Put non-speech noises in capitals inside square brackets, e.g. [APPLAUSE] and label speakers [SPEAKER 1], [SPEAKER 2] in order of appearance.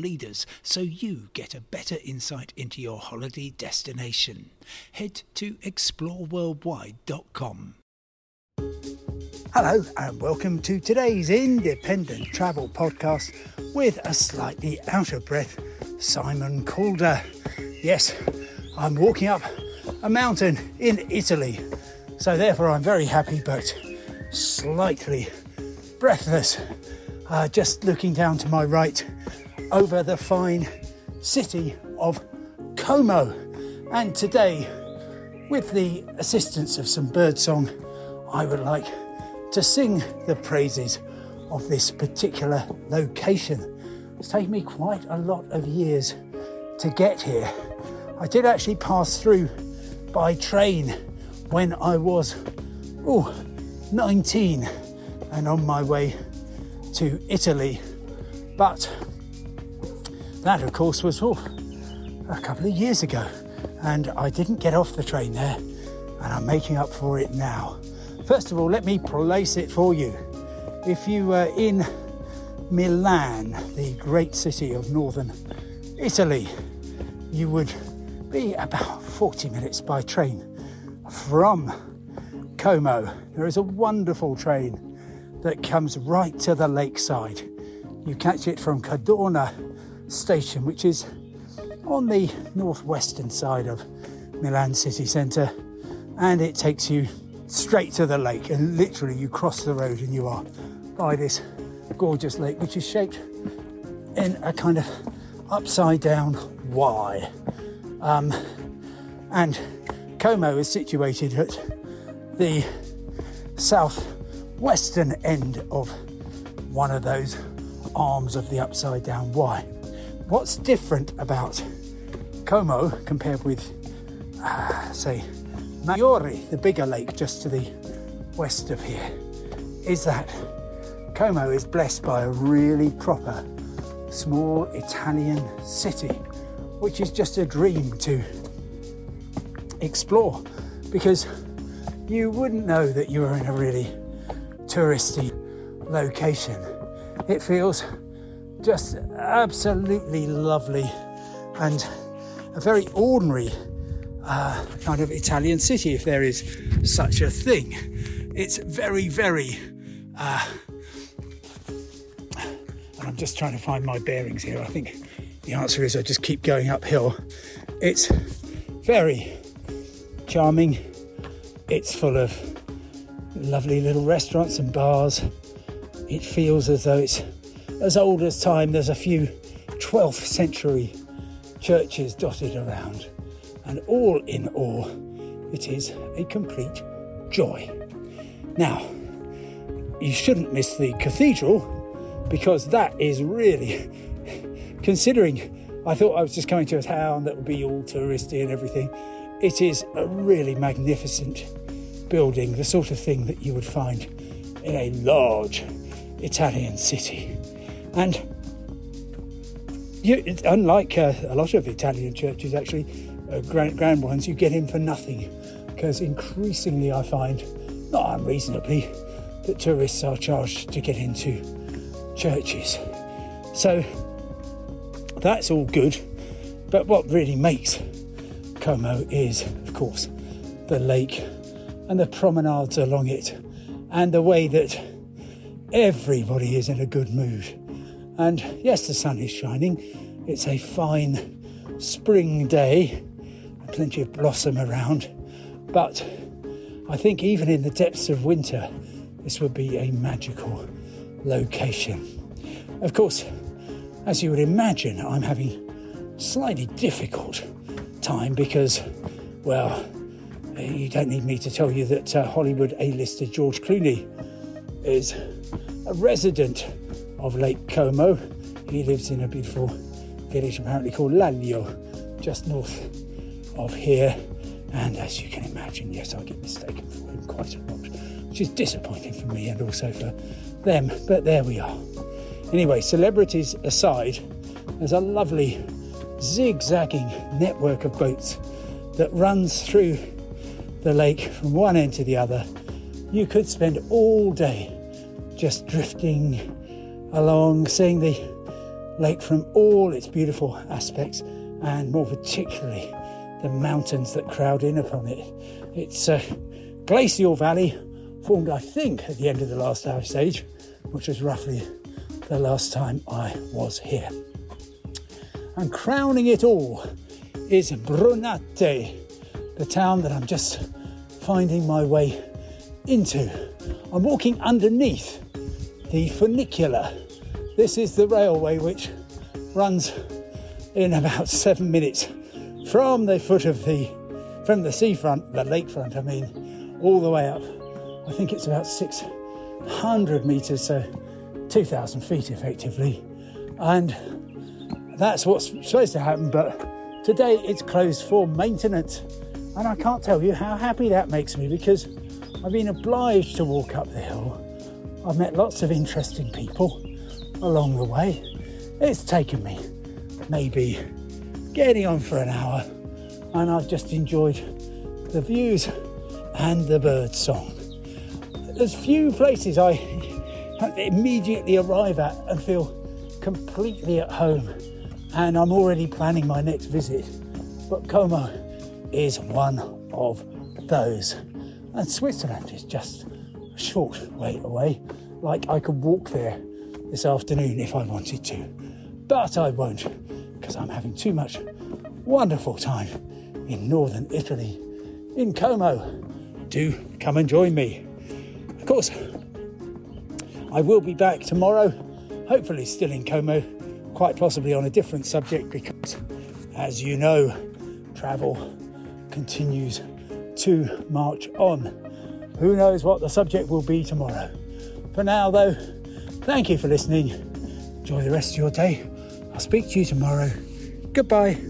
[SPEAKER 1] leaders so you get a better insight into your holiday destination. Head to exploreworldwide.com. Hello, and welcome to today's independent travel podcast with a slightly out of breath Simon Calder. Yes, I'm walking up a mountain in Italy, so therefore I'm very happy but slightly breathless. Uh, just looking down to my right over the fine city of Como. And today, with the assistance of some birdsong, I would like to sing the praises of this particular location. It's taken me quite a lot of years to get here. I did actually pass through by train when I was oh, 19 and on my way to Italy. But that, of course, was oh, a couple of years ago, and I didn't get off the train there, and I'm making up for it now. First of all, let me place it for you. If you were in Milan, the great city of northern Italy, you would be about 40 minutes by train from Como. There is a wonderful train that comes right to the lakeside. You catch it from Cadorna station, which is on the northwestern side of Milan city centre, and it takes you straight to the lake. And literally, you cross the road and you are by this gorgeous lake, which is shaped in a kind of upside down Y. Um, and Como is situated at the southwestern end of one of those arms of the upside down Y. What's different about Como compared with, uh, say, Maggiore, the bigger lake just to the west of here, is that Como is blessed by a really proper small Italian city, which is just a dream to explore because you wouldn't know that you were in a really touristy location. It feels just absolutely lovely and a very ordinary uh, kind of Italian city, if there is such a thing. It's very, very. Uh, and I'm just trying to find my bearings here. I think the answer is I just keep going uphill. It's very charming. It's full of lovely little restaurants and bars. It feels as though it's as old as time, there's a few 12th century churches dotted around, and all in all, it is a complete joy. Now, you shouldn't miss the cathedral because that is really, [LAUGHS] considering I thought I was just coming to a town that would be all touristy and everything, it is a really magnificent building, the sort of thing that you would find in a large Italian city. And you, unlike uh, a lot of Italian churches, actually, uh, grand, grand ones, you get in for nothing because increasingly I find, not unreasonably, that tourists are charged to get into churches. So that's all good. But what really makes Como is, of course, the lake and the promenades along it and the way that everybody is in a good mood. And yes, the sun is shining. It's a fine spring day, plenty of blossom around. But I think even in the depths of winter, this would be a magical location. Of course, as you would imagine, I'm having slightly difficult time because, well, you don't need me to tell you that uh, Hollywood A-lister George Clooney is a resident of Lake Como. He lives in a beautiful village apparently called Laglio, just north of here. And as you can imagine, yes, I get mistaken for him quite a lot, which is disappointing for me and also for them. But there we are. Anyway, celebrities aside, there's a lovely zigzagging network of boats that runs through the lake from one end to the other. You could spend all day just drifting along, seeing the lake from all its beautiful aspects, and more particularly the mountains that crowd in upon it. It's a glacial valley formed, I think, at the end of the last ice age, which was roughly the last time I was here. And crowning it all is Brunate, the town that I'm just finding my way into. I'm walking underneath the funicular. This is the railway which runs in about seven minutes from the foot of the from the seafront, the lakefront, I mean, all the way up. I think it's about 600 metres, so 2,000 feet effectively. And that's what's supposed to happen, but today it's closed for maintenance. And I can't tell you how happy that makes me because I've been obliged to walk up the hill. I've met lots of interesting people along the way. It's taken me maybe getting on for an hour, and I've just enjoyed the views and the bird song. There's few places I immediately arrive at and feel completely at home, and I'm already planning my next visit. But Como is one of those, and Switzerland is just short way away. Like I could walk there this afternoon if I wanted to, but I won't because I'm having too much wonderful time in northern Italy, in Como. Do come and join me. Of course, I will be back tomorrow, hopefully still in Como, quite possibly on a different subject because, as you know, travel continues to march on. Who knows what the subject will be tomorrow? For now, though, thank you for listening. Enjoy the rest of your day. I'll speak to you tomorrow. Goodbye.